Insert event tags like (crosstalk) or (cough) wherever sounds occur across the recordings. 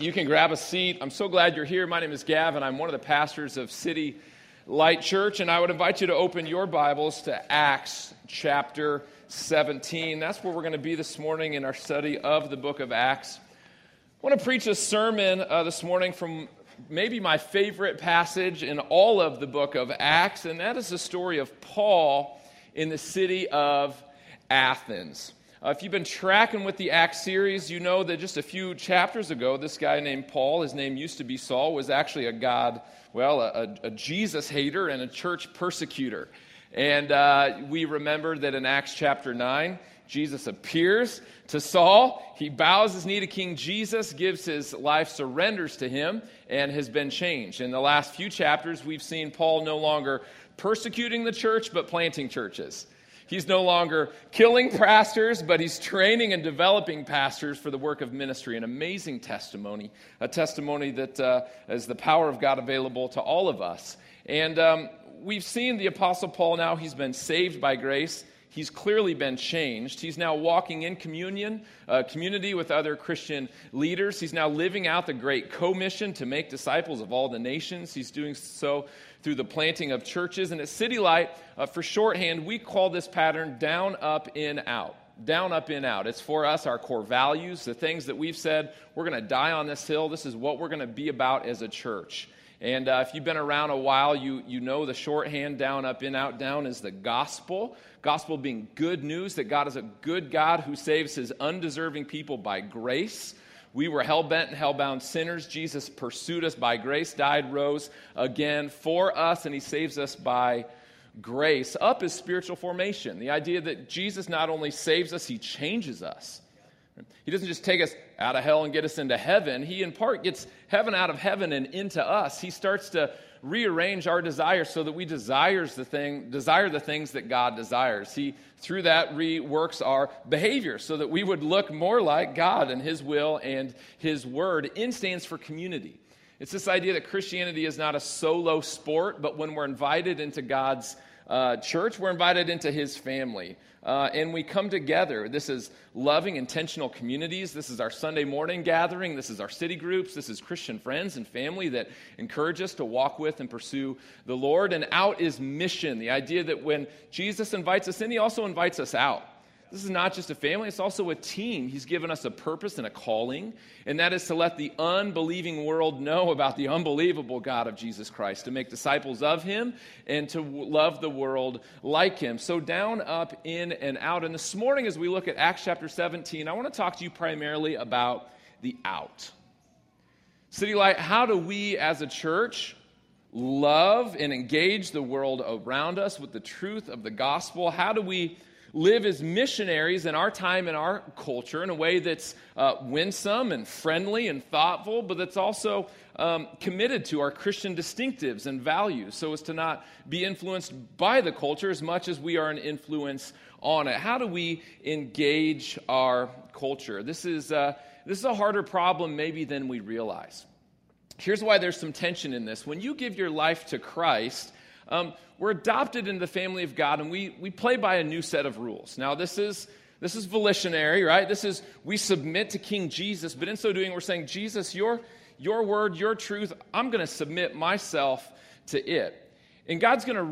You can grab a seat. I'm so glad you're here. My name is Gavin. I'm one of the pastors of City Light Church, and I would invite you to open your Bibles to Acts chapter 17. That's where we're going to be this morning in our study of the book of Acts. I want to preach a sermon uh, this morning from maybe my favorite passage in all of the book of Acts, and that is the story of Paul in the city of Athens. Uh, if you've been tracking with the Acts series, you know that just a few chapters ago, this guy named Paul, his name used to be Saul, was actually a God, well, a, a Jesus hater and a church persecutor. And uh, we remember that in Acts chapter 9, Jesus appears to Saul. He bows his knee to King Jesus, gives his life, surrenders to him, and has been changed. In the last few chapters, we've seen Paul no longer persecuting the church, but planting churches. He's no longer killing pastors, but he's training and developing pastors for the work of ministry. An amazing testimony, a testimony that uh, is the power of God available to all of us. And um, we've seen the Apostle Paul now, he's been saved by grace. He's clearly been changed. He's now walking in communion, uh, community with other Christian leaders. He's now living out the great commission to make disciples of all the nations. He's doing so through the planting of churches. And at City Light, uh, for shorthand, we call this pattern down, up, in, out. Down, up, in, out. It's for us, our core values, the things that we've said, we're going to die on this hill. This is what we're going to be about as a church. And uh, if you've been around a while, you, you know the shorthand down, up, in, out, down is the gospel. Gospel being good news that God is a good God who saves his undeserving people by grace. We were hell bent and hell bound sinners. Jesus pursued us by grace, died, rose again for us, and he saves us by grace. Up is spiritual formation. The idea that Jesus not only saves us, he changes us. He doesn't just take us out of hell and get us into heaven. He, in part, gets heaven out of heaven and into us. He starts to rearrange our desires so that we desires the thing, desire the things that God desires. He, through that, reworks our behavior so that we would look more like God and His will and His word. In stands for community. It's this idea that Christianity is not a solo sport, but when we're invited into God's uh, church, we're invited into His family. Uh, and we come together. This is loving, intentional communities. This is our Sunday morning gathering. This is our city groups. This is Christian friends and family that encourage us to walk with and pursue the Lord. And out is mission the idea that when Jesus invites us in, he also invites us out. This is not just a family, it's also a team. He's given us a purpose and a calling, and that is to let the unbelieving world know about the unbelievable God of Jesus Christ, to make disciples of Him, and to love the world like Him. So, down, up, in, and out. And this morning, as we look at Acts chapter 17, I want to talk to you primarily about the out. City Light, how do we as a church love and engage the world around us with the truth of the gospel? How do we live as missionaries in our time and our culture in a way that's uh, winsome and friendly and thoughtful, but that's also um, committed to our Christian distinctives and values so as to not be influenced by the culture as much as we are an influence on it. How do we engage our culture? This is, uh, this is a harder problem, maybe, than we realize. Here's why there's some tension in this. When you give your life to Christ, um, we're adopted into the family of God and we, we play by a new set of rules. Now, this is, this is volitionary, right? This is, we submit to King Jesus, but in so doing, we're saying, Jesus, your, your word, your truth, I'm going to submit myself to it. And God's going to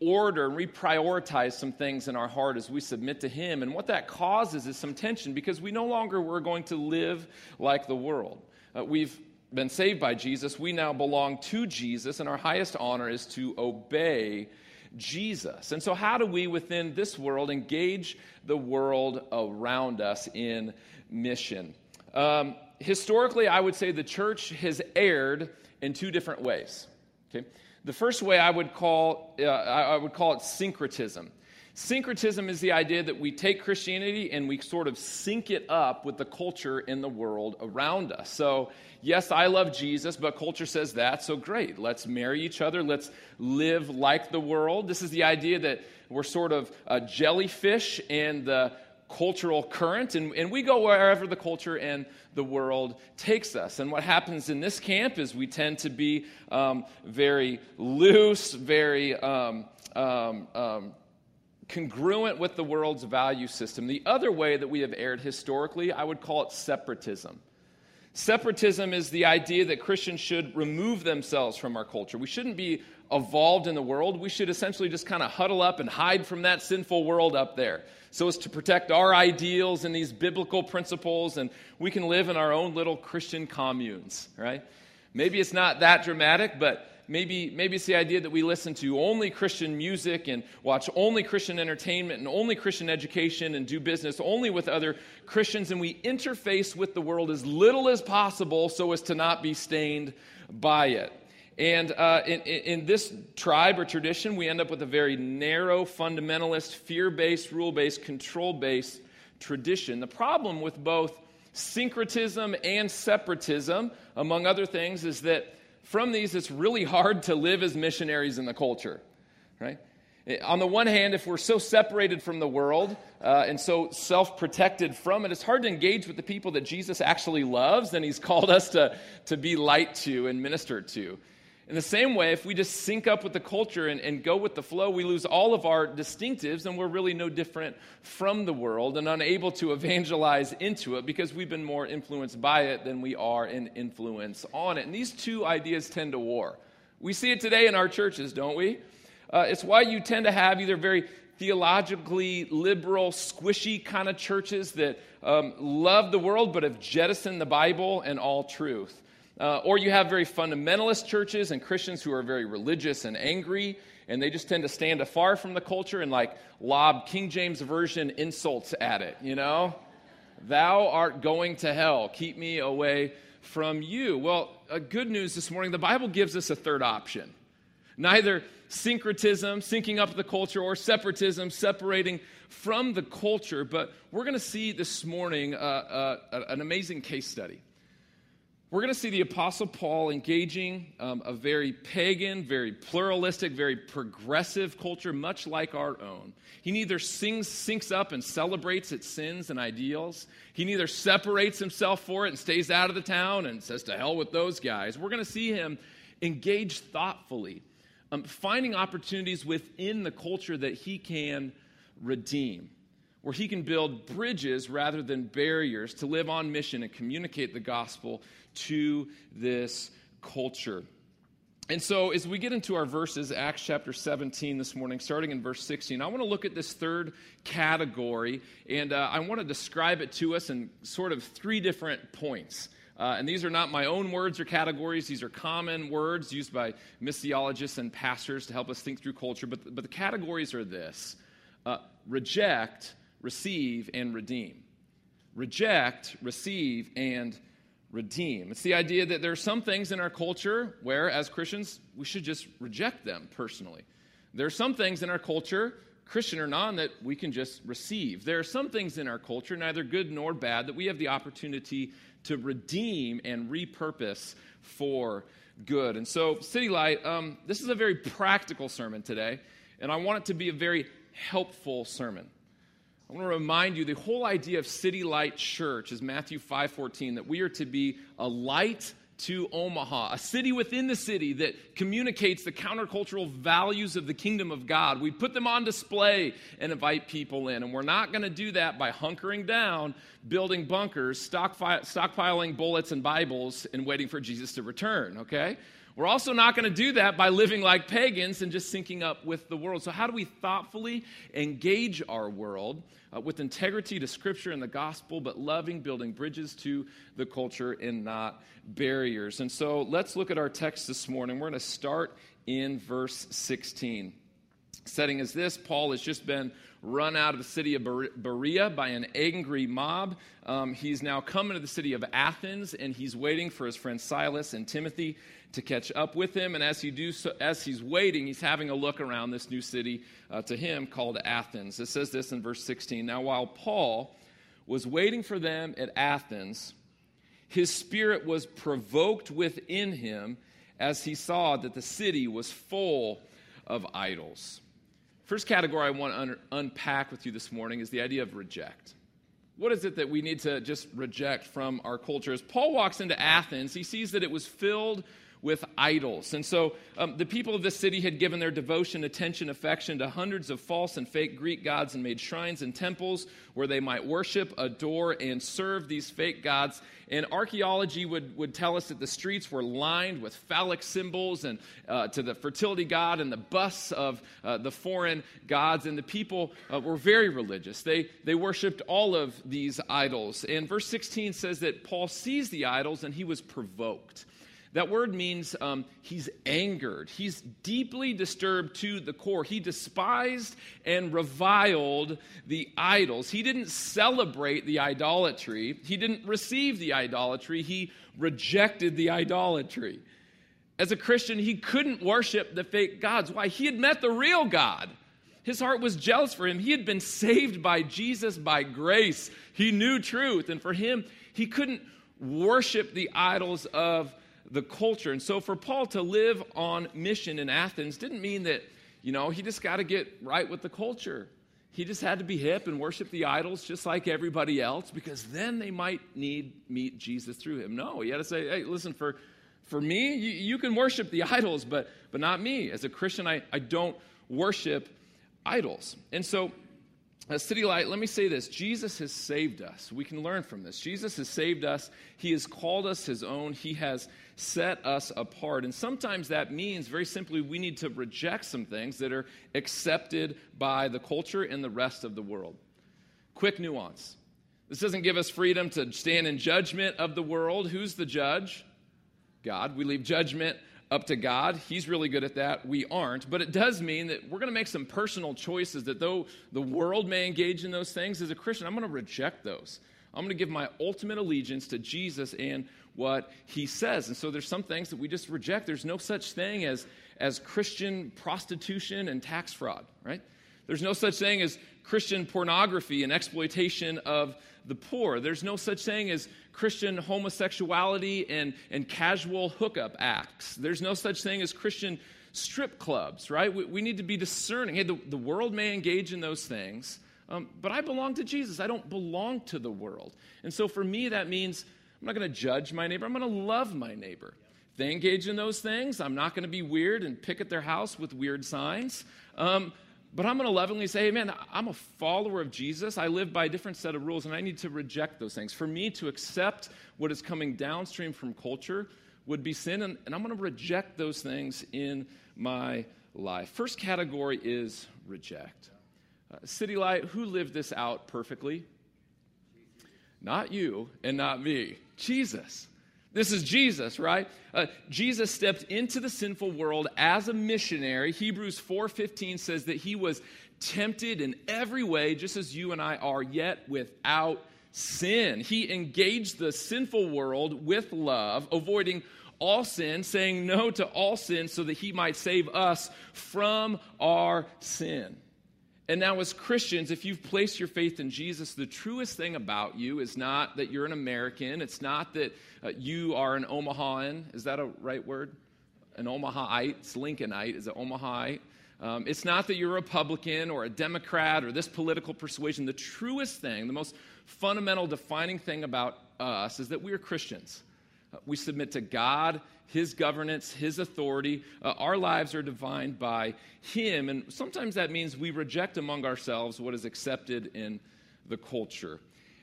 reorder and reprioritize some things in our heart as we submit to Him. And what that causes is some tension because we no longer we're going to live like the world. Uh, we've been saved by Jesus, we now belong to Jesus, and our highest honor is to obey Jesus. And so, how do we within this world engage the world around us in mission? Um, historically, I would say the church has erred in two different ways. Okay? The first way I would call, uh, I would call it syncretism. Syncretism is the idea that we take Christianity and we sort of sync it up with the culture in the world around us. So, yes, I love Jesus, but culture says that, so great. Let's marry each other. Let's live like the world. This is the idea that we're sort of a jellyfish in the cultural current, and, and we go wherever the culture and the world takes us. And what happens in this camp is we tend to be um, very loose, very. Um, um, um congruent with the world's value system. The other way that we have erred historically, I would call it separatism. Separatism is the idea that Christians should remove themselves from our culture. We shouldn't be evolved in the world. We should essentially just kind of huddle up and hide from that sinful world up there so as to protect our ideals and these biblical principles, and we can live in our own little Christian communes, right? Maybe it's not that dramatic, but maybe, maybe it's the idea that we listen to only Christian music and watch only Christian entertainment and only Christian education and do business only with other Christians, and we interface with the world as little as possible so as to not be stained by it. And uh, in, in, this tribe or tradition, we end up with a very narrow, fundamentalist, fear based, rule based, control based tradition. The problem with both syncretism and separatism, among other things, is that from these, it's really hard to live as missionaries in the culture, right? On the one hand, if we're so separated from the world uh, and so self protected from it, it's hard to engage with the people that Jesus actually loves and he's (laughs) called us to, to be light to and minister to. In the same way, if we just sync up with the culture and, and, go with the flow, we lose all of our distinctives and we're really no different from the world and unable to evangelize into it because we've been more influenced by it than we are in influence on it. And these two ideas tend to war. We see it today in our churches, don't we? Uh, it's why you tend to have either very theologically liberal, squishy kind of churches that um, love the world but have jettisoned the Bible and all truth. Uh, or you have very fundamentalist churches and Christians who are very religious and angry, and they just tend to stand afar from the culture and like lob King James Version insults at it, you know? Thou art going to hell. Keep me away from you. Well, uh, good news this morning the Bible gives us a third option. Neither syncretism, syncing up the culture, or separatism, separating from the culture, but we're going to see this morning uh, uh, an amazing case study we're going to see the Apostle Paul engaging um, a very pagan, very pluralistic, very progressive culture, much like our own. He neither sings, syncs up and celebrates its sins and ideals, he neither separates himself for it and stays out of the town and says, to hell with those guys. We're going to see him engage thoughtfully, um, finding opportunities within the culture that he can redeem where he can build bridges rather than barriers to live on mission and communicate the gospel to this culture. And so, as we get into our verses, Acts chapter 17 this morning, starting in verse 16, I want to look at this third category, and uh, I want to describe it to us in sort of three different points. Uh, and these are not my own words or categories, these are common words used by missiologists and pastors to help us think through culture. But, but the categories are this uh, reject, receive, and redeem. Reject, receive, and redeem. It's the idea that there are some things in our culture where, as Christians, we should just reject them personally. There are some things in our culture, Christian or non, that we can just receive. There are some things in our culture, neither good nor bad, that we have the opportunity to redeem and repurpose for good. And so, City Light, um, this is a very practical sermon today, and I want it to be a very helpful sermon. I want to remind you the whole idea of City Light Church is Matthew 5:14 that we are to be a light to Omaha, a city within the city that communicates the countercultural values of the kingdom of God. We put them on display and invite people in. And we're not going to do that by hunkering down, building bunkers, stockpiling bullets and Bibles, and waiting for Jesus to return, okay? We're also not going to do that by living like pagans and just syncing up with the world. So, how do we thoughtfully engage our world uh, with integrity to Scripture and the gospel, but loving, building bridges to the culture and not barriers? And so, let's look at our text this morning. We're going to start in verse 16. Setting is this Paul has just been run out of the city of Berea by an angry mob. Um, he's now come into the city of Athens, and he's waiting for his friend Silas and Timothy to catch up with him. And as, he do so, as he's waiting, he's having a look around this new city uh, to him called Athens. It says this in verse 16. Now, while Paul was waiting for them at Athens, his spirit was provoked within him as he saw that the city was full of idols. First category I want to un- unpack with you this morning is the idea of reject. What is it that we need to just reject from our culture? As Paul walks into Athens, he sees that it was filled with idols. And so um, the people of this city had given their devotion, attention, affection to hundreds of false and fake Greek gods and made shrines and temples where they might worship, adore, and serve these fake gods. And archaeology would, would tell us that the streets were lined with phallic symbols and uh, to the fertility god and the busts of uh, the foreign gods. And the people uh, were very religious. They, they worshiped all of these idols. And verse 16 says that Paul sees the idols and he was provoked. That word means um, he's angered. He's deeply disturbed to the core. He despised and reviled the idols. He didn't celebrate the idolatry, he didn't receive the idolatry, he rejected the idolatry. As a Christian, he couldn't worship the fake gods. Why? He had met the real God. His heart was jealous for him. He had been saved by Jesus by grace. He knew truth. And for him, he couldn't worship the idols of the culture. And so for Paul to live on mission in Athens didn't mean that, you know, he just got to get right with the culture. He just had to be hip and worship the idols just like everybody else because then they might need meet Jesus through him. No, he had to say, hey, listen, for, for me, you, you can worship the idols, but, but not me. As a Christian, I, I don't worship idols. And so uh, City Light, let me say this Jesus has saved us. We can learn from this. Jesus has saved us. He has called us his own. He has set us apart. And sometimes that means, very simply, we need to reject some things that are accepted by the culture and the rest of the world. Quick nuance this doesn't give us freedom to stand in judgment of the world. Who's the judge? God. We leave judgment up to God. He's really good at that. We aren't. But it does mean that we're going to make some personal choices that though the world may engage in those things, as a Christian, I'm going to reject those. I'm going to give my ultimate allegiance to Jesus and what he says. And so there's some things that we just reject. There's no such thing as, as Christian prostitution and tax fraud, right? There's no such thing as Christian pornography and exploitation of the poor. There's no such thing as Christian homosexuality and, and casual hookup acts. There's no such thing as Christian strip clubs, right? We, we need to be discerning. Hey, the, the world may engage in those things, um, but I belong to Jesus. I don't belong to the world. And so for me, that means I'm not going to judge my neighbor, I'm going to love my neighbor. If they engage in those things, I'm not going to be weird and pick at their house with weird signs. Um, but I'm going to lovingly say, hey, man, I'm a follower of Jesus. I live by a different set of rules, and I need to reject those things. For me to accept what is coming downstream from culture would be sin, and, and I'm going to reject those things in my life. First category is reject. City Light, who lived this out perfectly? Not you and not me. Jesus. This is Jesus, right? Uh, Jesus stepped into the sinful world as a missionary. Hebrews 4:15 says that he was tempted in every way just as you and I are, yet without sin. He engaged the sinful world with love, avoiding all sin, saying no to all sin so that he might save us from our sin. And now, as Christians, if you've placed your faith in Jesus, the truest thing about you is not that you're an American. It's not that uh, you are an Omahaan. Is that a right word? An Omahaite. It's Lincolnite. Is it Omahaite? Um, it's not that you're a Republican or a Democrat or this political persuasion. The truest thing, the most fundamental defining thing about us is that we are Christians. Uh, we submit to God his governance, His authority. Uh, our lives are defined by Him. And sometimes that means we reject among ourselves what is accepted in the culture.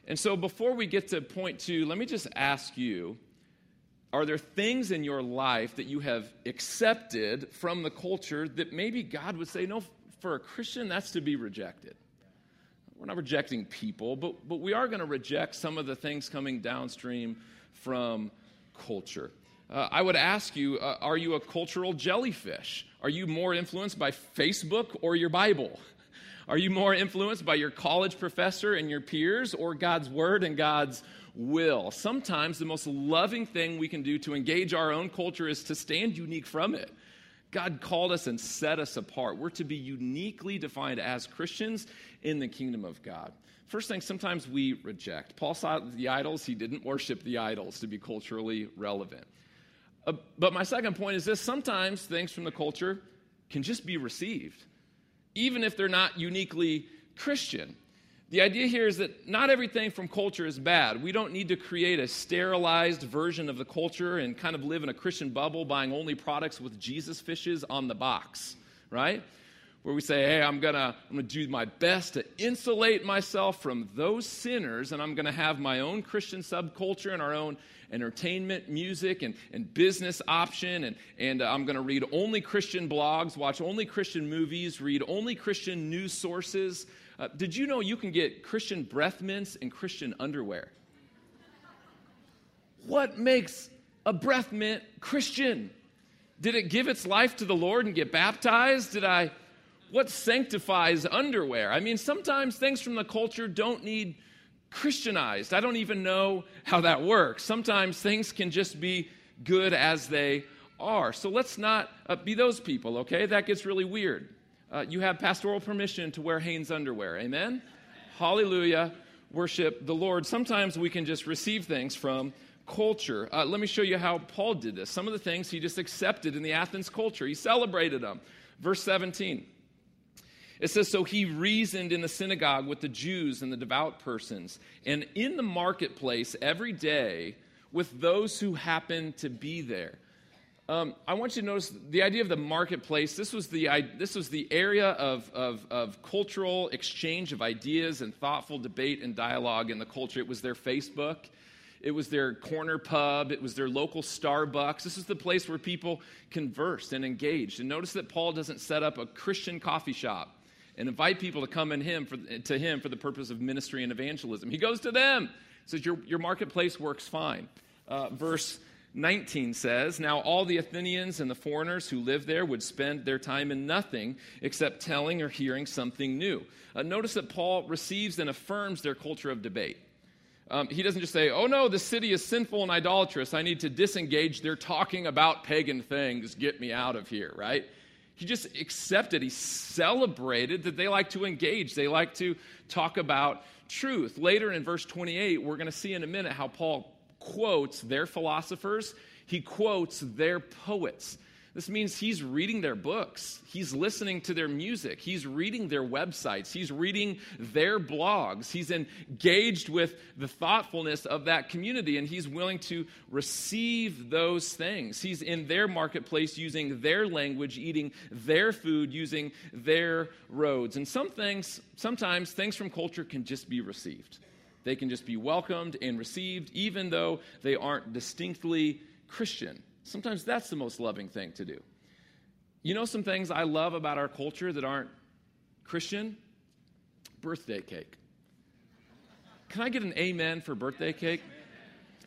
And so before we get to point two, let me just ask you are there things in your life that you have accepted from the culture that maybe God would say, no, for a Christian, that's to be rejected? We're not rejecting people, but, but we are going to reject some of the things coming downstream from culture. Uh, I would ask you uh, are you a cultural jellyfish? Are you more influenced by Facebook or your Bible? Are you more influenced by your college professor and your peers or God's word and God's will? Sometimes the most loving thing we can do to engage our own culture is to stand unique from it. God called us and set us apart. We're to be uniquely defined as Christians in the kingdom of God. First thing, sometimes we reject. Paul saw the idols, he didn't worship the idols to be culturally relevant. Uh, but my second point is this sometimes things from the culture can just be received, even if they're not uniquely Christian. The idea here is that not everything from culture is bad. We don't need to create a sterilized version of the culture and kind of live in a Christian bubble buying only products with Jesus fishes on the box, right? Where we say, hey, I'm going to I'm to do my best to insulate myself from those sinners, and I'm going to have my own Christian subculture and our own entertainment, music, and, and business option, and, and uh, I'm going to read only Christian blogs, watch only Christian movies, read only Christian news sources. Uh, did you know you can get Christian breath mints and Christian underwear? What makes a breath mint Christian? Did it give its life to the Lord and get baptized? Did I what sanctifies underwear? I mean, sometimes things from the culture don't need Christianized. I don't even know how that works. Sometimes things can just be good as they are. So let's not uh, be those people, okay? That gets really weird. Uh, you have pastoral permission to wear Hanes underwear. Amen? Hallelujah. Worship the Lord. Sometimes we can just receive things from culture. Uh, let me show you how Paul did this. Some of the things he just accepted in the Athens culture, he celebrated them. Verse 17. It says, So he reasoned in the synagogue with the Jews and the devout persons, and in the marketplace every day with those who happened to be there. Um, I want you to notice the idea of the marketplace. This was the, this was the area of, of, of cultural exchange of ideas and thoughtful debate and dialogue in the culture. It was their Facebook. It was their corner pub. It was their local Starbucks. This is the place where people conversed and engaged. And notice that Paul doesn't set up a Christian coffee shop and invite people to come in him for, to him for the purpose of ministry and evangelism. He goes to them, says, Your, your marketplace works fine. Uh, verse 19 says, Now all the Athenians and the foreigners who lived there would spend their time in nothing except telling or hearing something new. Uh, notice that Paul receives and affirms their culture of debate. Um, he doesn't just say, Oh no, the city is sinful and idolatrous. I need to disengage. They're talking about pagan things. Get me out of here, right? He just accepted, he celebrated that they like to engage, they like to talk about truth. Later in verse 28, we're going to see in a minute how Paul quotes their philosophers, he quotes their poets. This means he's reading their books. He's listening to their music. He's reading their websites. He's reading their blogs. He's engaged with the thoughtfulness of that community and he's willing to receive those things. He's in their marketplace using their language, eating their food, using their roads. And some things, sometimes things from culture can just be received. They can just be welcomed and received, even though they aren't distinctly Christian. Sometimes that's the most loving thing to do. You know, some things I love about our culture that aren't Christian? Birthday cake. Can I get an amen for birthday cake?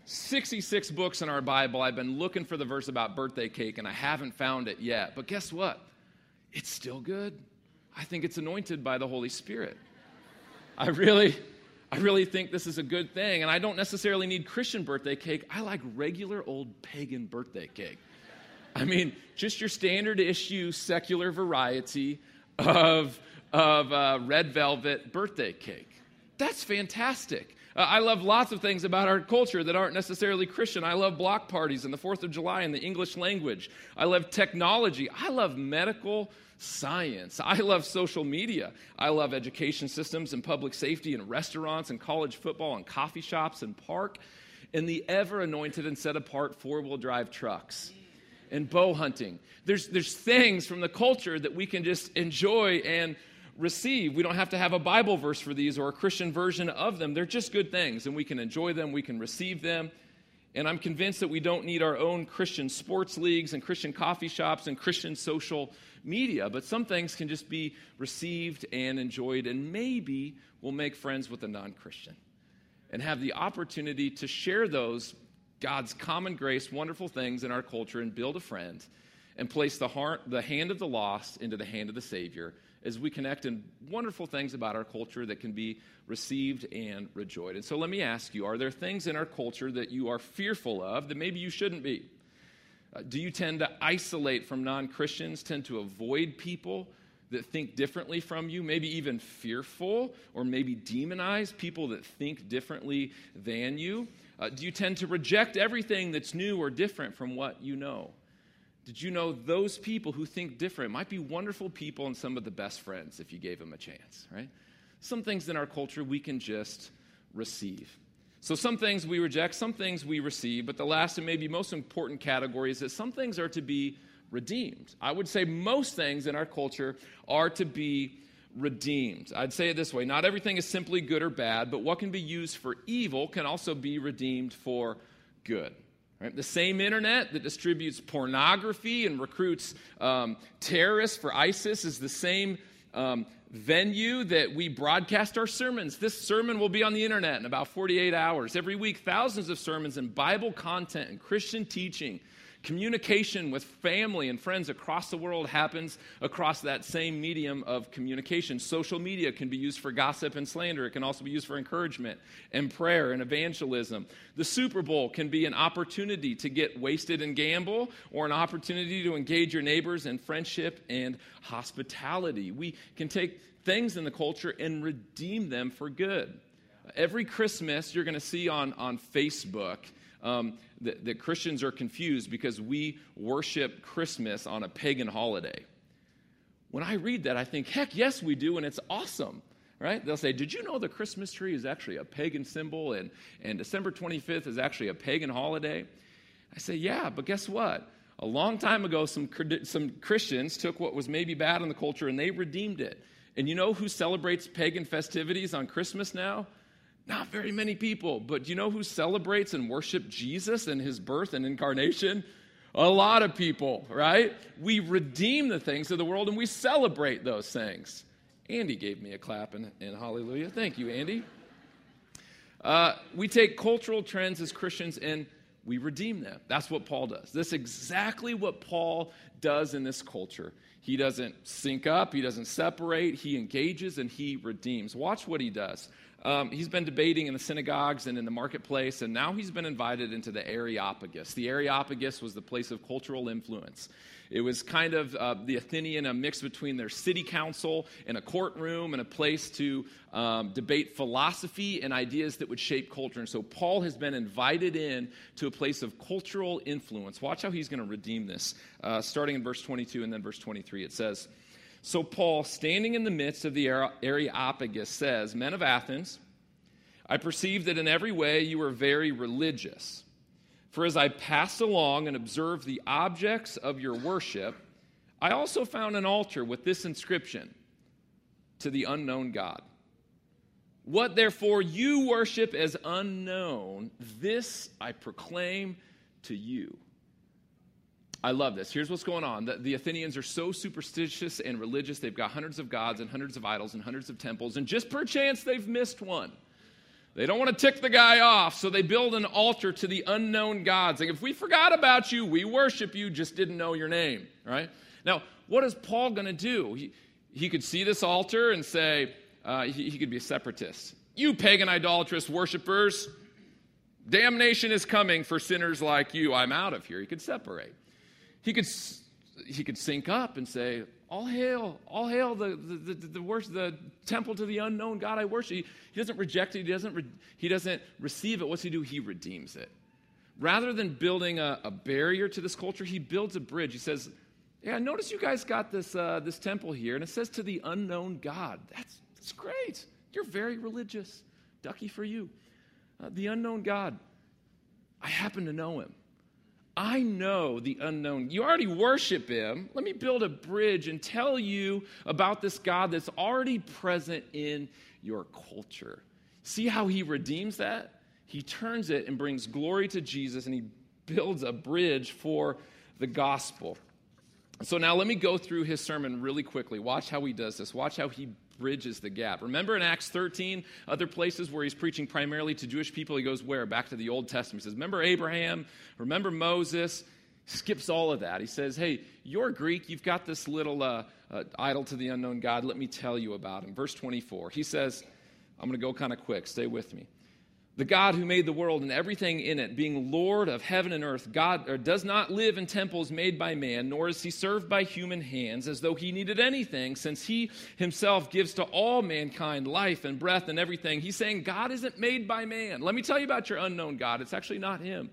66 books in our Bible. I've been looking for the verse about birthday cake and I haven't found it yet. But guess what? It's still good. I think it's anointed by the Holy Spirit. I really, I really think this is a good thing. And I don't necessarily need Christian birthday cake. I like regular old pagan birthday cake. I mean, just your standard issue secular variety of, of uh, red velvet birthday cake. That's fantastic. Uh, I love lots of things about our culture that aren't necessarily Christian. I love block parties and the 4th of July and the English language. I love technology. I love medical science. I love social media. I love education systems and public safety and restaurants and college football and coffee shops and park and the ever anointed and set apart four wheel drive trucks and bow hunting. There's, there's things from the culture that we can just enjoy and receive. We don't have to have a Bible verse for these or a Christian version of them. They're just good things, and we can enjoy them, we can receive them. And I'm convinced that we don't need our own Christian sports leagues and Christian coffee shops and Christian social media, but some things can just be received and enjoyed, and maybe we'll make friends with a non Christian and have the opportunity to share those God's common grace, wonderful things in our culture and build a friend and place the, heart, the hand of the lost into the hand of the Savior as we connect in wonderful things about our culture that can be received and rejoiced. And so let me ask you are there things in our culture that you are fearful of that maybe you shouldn't be? Uh, do you tend to isolate from non Christians, tend to avoid people that think differently from you, maybe even fearful or maybe demonize people that think differently than you? Uh, do you tend to reject everything that's new or different from what you know? Did you know those people who think different might be wonderful people and some of the best friends if you gave them a chance, right? some things in our culture we can just receive. So, some things we reject, some things we receive, but the last and maybe most important category is that some things are to be redeemed. I would say most things in our culture are to be redeemed. I'd say it this way not everything is simply good or bad, but what can be used for evil can also be redeemed for good. Right? The same internet that distributes pornography and recruits um, terrorists for ISIS is the same um, venue that we broadcast our sermons. This sermon will be on the internet in about 48 hours. Every week, thousands of sermons and Bible content and Christian teaching Communication with family and friends across the world happens across that same medium of communication. Social media can be used for gossip and slander. It can also be used for encouragement and prayer and evangelism. The Super Bowl can be an opportunity to get wasted and gamble, or an opportunity to engage your neighbors in friendship and hospitality. We can take things in the culture and redeem them for good. Every Christmas, you're going to see on, on Facebook um, that, that Christians are confused because we worship Christmas on a pagan holiday. When I read that, I think, heck, yes, we do, and it's awesome right? They'll say, Did you know the Christmas tree is actually a pagan symbol and, and December 25th is actually a pagan holiday? I say, Yeah, but guess what? A long time ago, some, some Christians took what was maybe bad in the culture and they redeemed it. And you know who celebrates pagan festivities on Christmas now? Not very many people, but do you know who celebrates and worships Jesus and his birth and incarnation? A lot of people, right? We redeem the things of the world and we celebrate those things. Andy gave me a clap and, in hallelujah. Thank you, Andy. Uh, we take cultural trends as Christians and we redeem them. That's what Paul does. That's exactly what Paul does in this culture. He doesn't sync up, he doesn't separate, he engages and he redeems. Watch what he does. Um, he's been debating in the synagogues and in the marketplace, and now he's been invited into the Areopagus. The Areopagus was the place of cultural influence. It was kind of uh, the Athenian, a mix between their city council and a courtroom and a place to um, debate philosophy and ideas that would shape culture. And so Paul has been invited in to a place of cultural influence. Watch how he's going to redeem this. Uh, starting in verse 22 and then verse 23, it says, so, Paul, standing in the midst of the Areopagus, says, Men of Athens, I perceive that in every way you are very religious. For as I passed along and observed the objects of your worship, I also found an altar with this inscription To the unknown God. What therefore you worship as unknown, this I proclaim to you. I love this. Here's what's going on. The, the, Athenians are so superstitious and religious. They've got hundreds of gods and hundreds of idols and hundreds of temples, and just perchance they've missed one. They don't want to tick the guy off, so they build an altar to the unknown gods. Like, if we forgot about you, we worship you, just didn't know your name, right? Now, what is Paul going to do? He, he could see this altar and say, uh, he, he could be a separatist. You pagan idolatrous worshippers, damnation is coming for sinners like you. I'm out of here. He could separate. He could, he could sync up and say, all hail, all hail the, the, the, the, the temple to the unknown God I worship. He, he doesn't reject it, he doesn't, re, he doesn't receive it. What's he do? He redeems it. Rather than building a, a, barrier to this culture, he builds a bridge. He says, Yeah, notice you guys got this, uh, this temple here, and it says to the unknown God. That's, that's great. You're very religious. Ducky for you. Uh, the unknown God. I happen to know him. I know the unknown. You already worship him. Let me build a bridge and tell you about this God that's already present in your culture. See how he redeems that? He turns it and brings glory to Jesus and he builds a bridge for the gospel. So now let me go through his sermon really quickly. Watch how he does this. Watch how he bridges the gap. Remember in Acts 13, other places where he's preaching primarily to Jewish people, he goes where? Back to the Old Testament. He says, Remember Abraham? Remember Moses? Skips all of that. He says, Hey, you're Greek. You've got this little uh, uh, idol to the unknown God. Let me tell you about him. Verse 24, he says, I'm going to go kind of quick. Stay with me the God who made the world and everything in it, being Lord of heaven and earth, God does not live in temples made by man, nor is he served by human hands as though he needed anything, since he himself gives to all mankind life and breath and everything. He's saying God isn't made by man. Let me tell you about your unknown God. It's actually not him.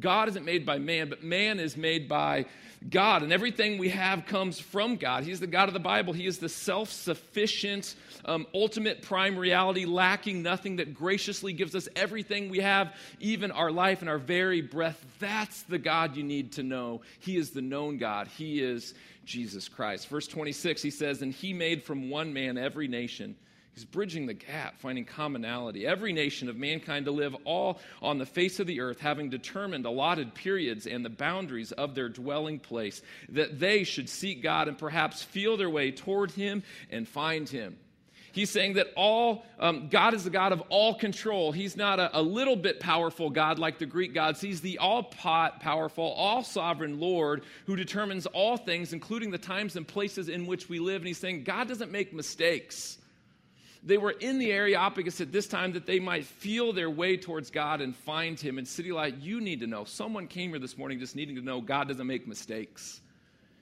God isn't made by man, but man is made by God. And everything we have comes from God. He's the God of the Bible. He is the self sufficient, um, ultimate prime reality, lacking nothing, that graciously gives us everything we have, even our life and our very breath. That's the God you need to know. He is the known God. He is Jesus Christ. Verse 26, he says, And he made from one man every nation He's bridging the gap, finding commonality. Every nation of mankind to live all on the face of the earth, having determined allotted periods and the boundaries of their dwelling place, that they should seek God and perhaps feel their way toward Him and find Him. He's saying that all um, God is the God of all control. He's not a, a, little bit powerful God like the Greek gods. He's the all powerful, all sovereign Lord who determines all things, including the times and places in which we live. And he's saying God doesn't make mistakes they were in the area at this time that they might feel their way towards God and find Him. And City Light, you need to know. Someone came here this morning just needing to know God doesn't make mistakes.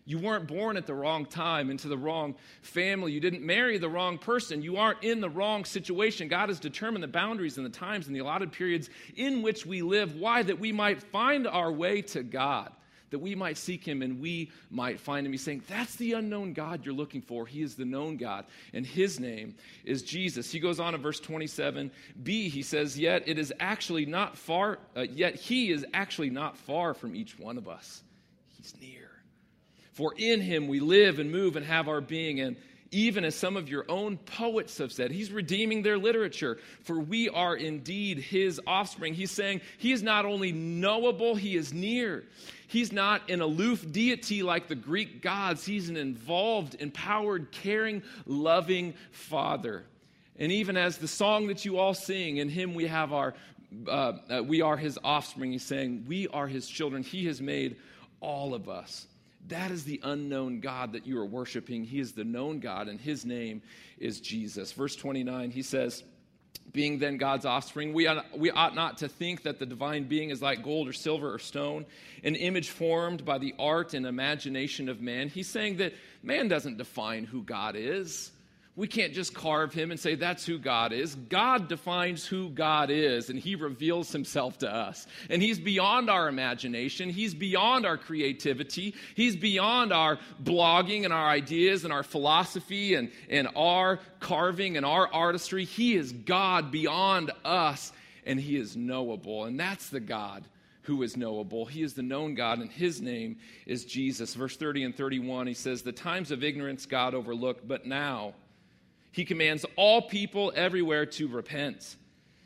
You weren't born at the wrong time into the wrong family. You didn't marry the wrong person. You aren't in the wrong situation. God has determined the boundaries and the times and the allotted periods in which we live. Why? That we might find our way to God that we might seek him and we might find him. He's saying, That's the unknown God you're looking for. He is the known God, and his name is Jesus. He goes on in verse 27b, he says, Yet it is actually not far, uh, yet he is actually not far from each one of us. He's near. For in him we live and move and have our being. And even as some of your own poets have said. He's redeeming their literature, for we are indeed his offspring. He's saying he is not only knowable, he is near. He's not an aloof deity like the Greek gods, he's an involved, empowered, caring, loving father. And even as the song that you all sing, in him we have our, uh, uh, we are his offspring. He's saying, we are his children. He has made all of us. That is the unknown God that you are worshiping. He is the known God, and his name is Jesus. Verse 29, he says, being then God's offspring, we ought, we ought not to think that the divine being is like gold or silver or stone, an image formed by the art and imagination of man. He's saying that man doesn't define who God is. We can't just carve him and say that's who God is. God defines who God is, and he reveals himself to us. And he's beyond our imagination, he's beyond our creativity, he's beyond our blogging and our ideas and our philosophy and, and our carving and our artistry. He is God beyond us, and he is knowable. And that's the God who is knowable. He is the known God, and his name is Jesus. Verse 30 and 31, he says, The times of ignorance God overlooked, but now, he commands all people everywhere to repent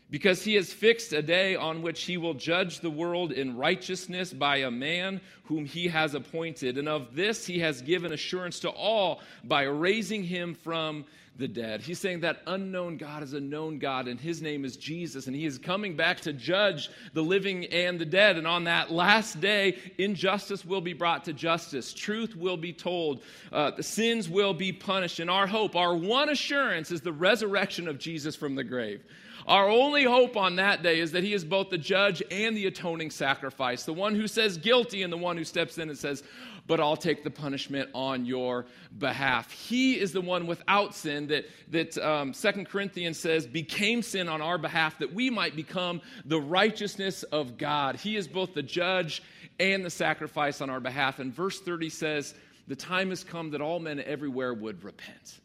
because he has fixed a day on which he will judge the world in righteousness by a man whom he has appointed. And of this he has given assurance to all by raising him from the dead. He's saying that unknown God is a known God, and his name is Jesus, and he is coming back to judge the living and the dead. And on that last day, injustice will be brought to justice, truth will be told, uh, the sins will be punished. And our hope, our one assurance, is the resurrection of Jesus from the grave. Our only hope on that day is that he is both the judge and the atoning sacrifice, the one who says guilty and the one who steps in and says, but I'll take the punishment on your behalf. He is the one without sin that, that um, 2 Corinthians says became sin on our behalf that we might become the righteousness of God. He is both the judge and the sacrifice on our behalf. And verse 30 says, The time has come that all men everywhere would repent.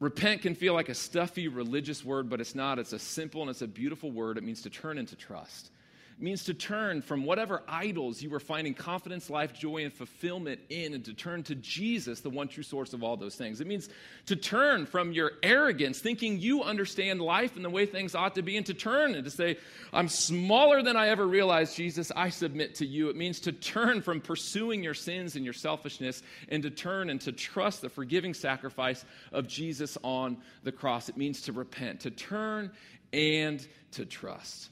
Repent can feel like a stuffy religious word, but it's not. It's a simple and it's a beautiful word. It means to turn into trust. Means to turn from whatever idols you were finding confidence, life, joy, and fulfillment in, and to turn to Jesus, the one true source of all those things. It means to turn from your arrogance, thinking you understand life and the way things ought to be, and to turn and to say, I'm smaller than I ever realized, Jesus, I submit to you. It means to turn from pursuing your sins and your selfishness and to turn and to trust the forgiving sacrifice of Jesus on the cross. It means to repent, to turn and to trust.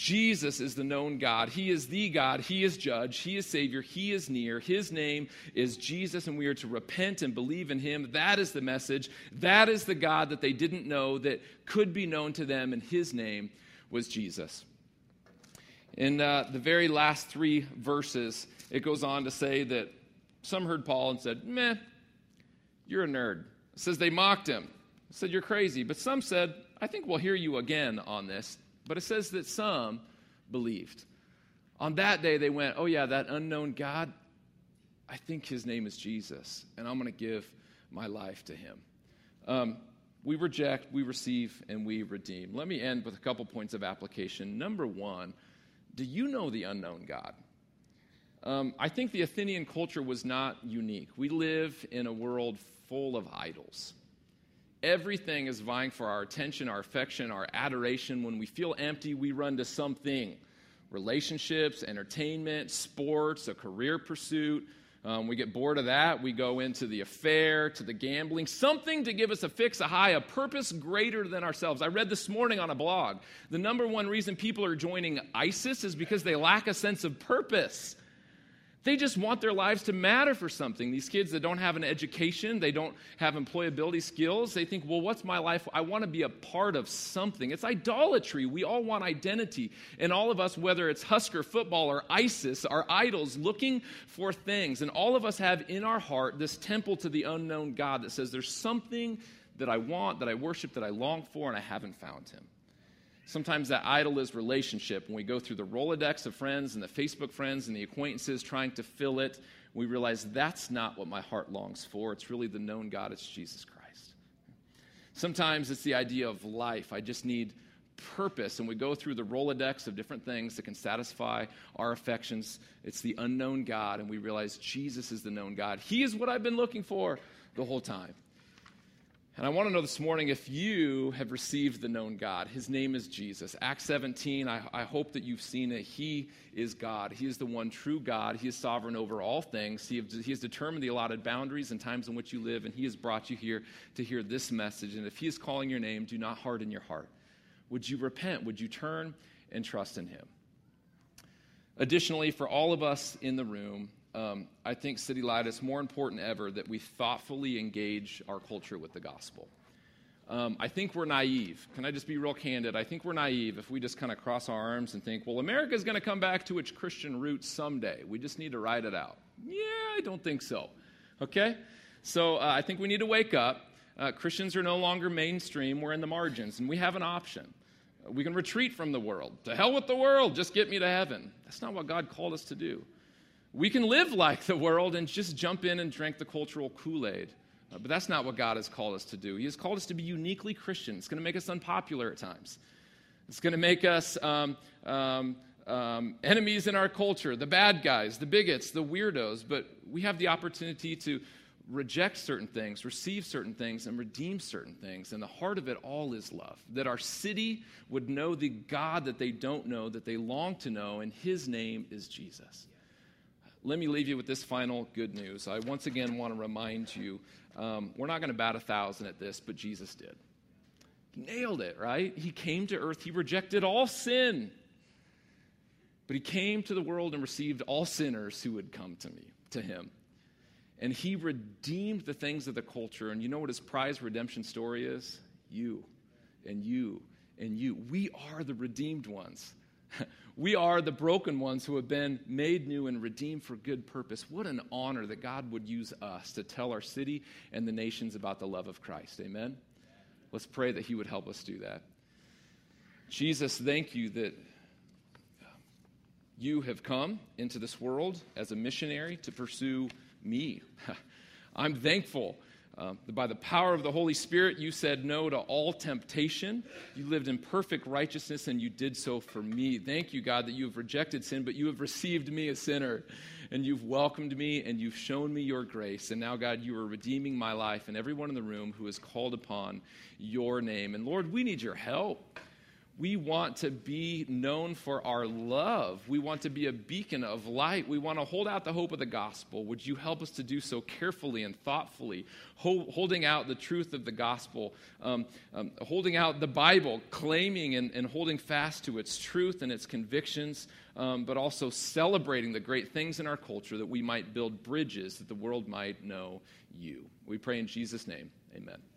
Jesus is the known God. He is the God. He is judge. He is Savior. He is near. His name is Jesus, and we are to repent and believe in Him. That is the message. That is the God that they didn't know that could be known to them, and His name was Jesus. In uh, the very last three verses, it goes on to say that some heard Paul and said, Meh, you're a nerd. It says they mocked him, said, You're crazy. But some said, I think we'll hear you again on this. But it says that some believed. On that day, they went, Oh, yeah, that unknown God, I think his name is Jesus, and I'm going to give my life to him. Um, we reject, we receive, and we redeem. Let me end with a couple points of application. Number one, do you know the unknown God? Um, I think the Athenian culture was not unique. We live in a world full of idols. Everything is vying for our attention, our affection, our adoration. When we feel empty, we run to something relationships, entertainment, sports, a career pursuit. Um, we get bored of that. We go into the affair, to the gambling, something to give us a fix, a high, a purpose greater than ourselves. I read this morning on a blog the number one reason people are joining ISIS is because they lack a sense of purpose. They just want their lives to matter for something. These kids that don't have an education, they don't have employability skills, they think, well, what's my life? I want to be a part of something. It's idolatry. We all want identity. And all of us, whether it's Husker football or ISIS, are idols looking for things. And all of us have in our heart this temple to the unknown God that says, there's something that I want, that I worship, that I long for, and I haven't found him. Sometimes that idol is relationship. When we go through the Rolodex of friends and the Facebook friends and the acquaintances trying to fill it, we realize that's not what my heart longs for. It's really the known God, it's Jesus Christ. Sometimes it's the idea of life. I just need purpose, and we go through the Rolodex of different things that can satisfy our affections. It's the unknown God, and we realize Jesus is the known God. He is what I've been looking for the whole time. And I want to know this morning if you have received the known God. His name is Jesus. Acts 17, I, I, hope that you've seen it. He is God. He is the one true God. He is sovereign over all things. He, he has determined the allotted boundaries and times in which you live, and He has brought you here to hear this message. And if He is calling your name, do not harden your heart. Would you repent? Would you turn and trust in Him? Additionally, for all of us in the room, um, I think City Light it's more important ever that we thoughtfully engage our culture with the gospel. Um, I think we're naive. Can I just be real candid? I think we're naive if we just kind of cross our arms and think, well, America is going to come back to its Christian roots someday. We just need to ride it out. Yeah, I don't think so. Okay? So uh, I think we need to wake up. Uh, Christians are no longer mainstream, we're in the margins, and we have an option. We can retreat from the world. To hell with the world, just get me to heaven. That's not what God called us to do. We can live like the world and just jump in and drink the cultural Kool Aid. Uh, but that's not what God has called us to do. He has called us to be uniquely Christian. It's going to make us unpopular at times, it's going to make us um, um, um, enemies in our culture, the bad guys, the bigots, the weirdos. But we have the opportunity to reject certain things, receive certain things, and redeem certain things. And the heart of it all is love. That our city would know the God that they don't know, that they long to know, and his name is Jesus let me leave you with this final good news. I once again want to remind you um, we're not going to bat a thousand at this, but Jesus did. He nailed it, right? He came to earth, he rejected all sin. But he came to the world and received all sinners who would come to me, to him. And he redeemed the things of the culture. And you know what his prize redemption story is? You and you and you. We are the redeemed ones. (laughs) We are the broken ones who have been made new and redeemed for good purpose. What an honor that God would use us to tell our city and the nations about the love of Christ. Amen? Let's pray that He would help us do that. Jesus, thank you that you have come into this world as a missionary to pursue me. (laughs) I'm thankful uh, by the power of the Holy Spirit, you said no to all temptation. You lived in perfect righteousness, and you did so for me. Thank you, God, that you have rejected sin, but you have received me, a sinner, and you've welcomed me, and you've shown me your grace. And now, God, you are redeeming my life and everyone in the room who has called upon your name. And Lord, we need your help. We want to be known for our love. We want to be a beacon of light. We want to hold out the hope of the gospel. Would you help us to do so carefully and thoughtfully, holding out the truth of the gospel, um, um, holding out the Bible, claiming and, and, holding fast to its truth and its convictions, um, but also celebrating the great things in our culture that we might build bridges that the world might know you. We pray in Jesus' name. Amen.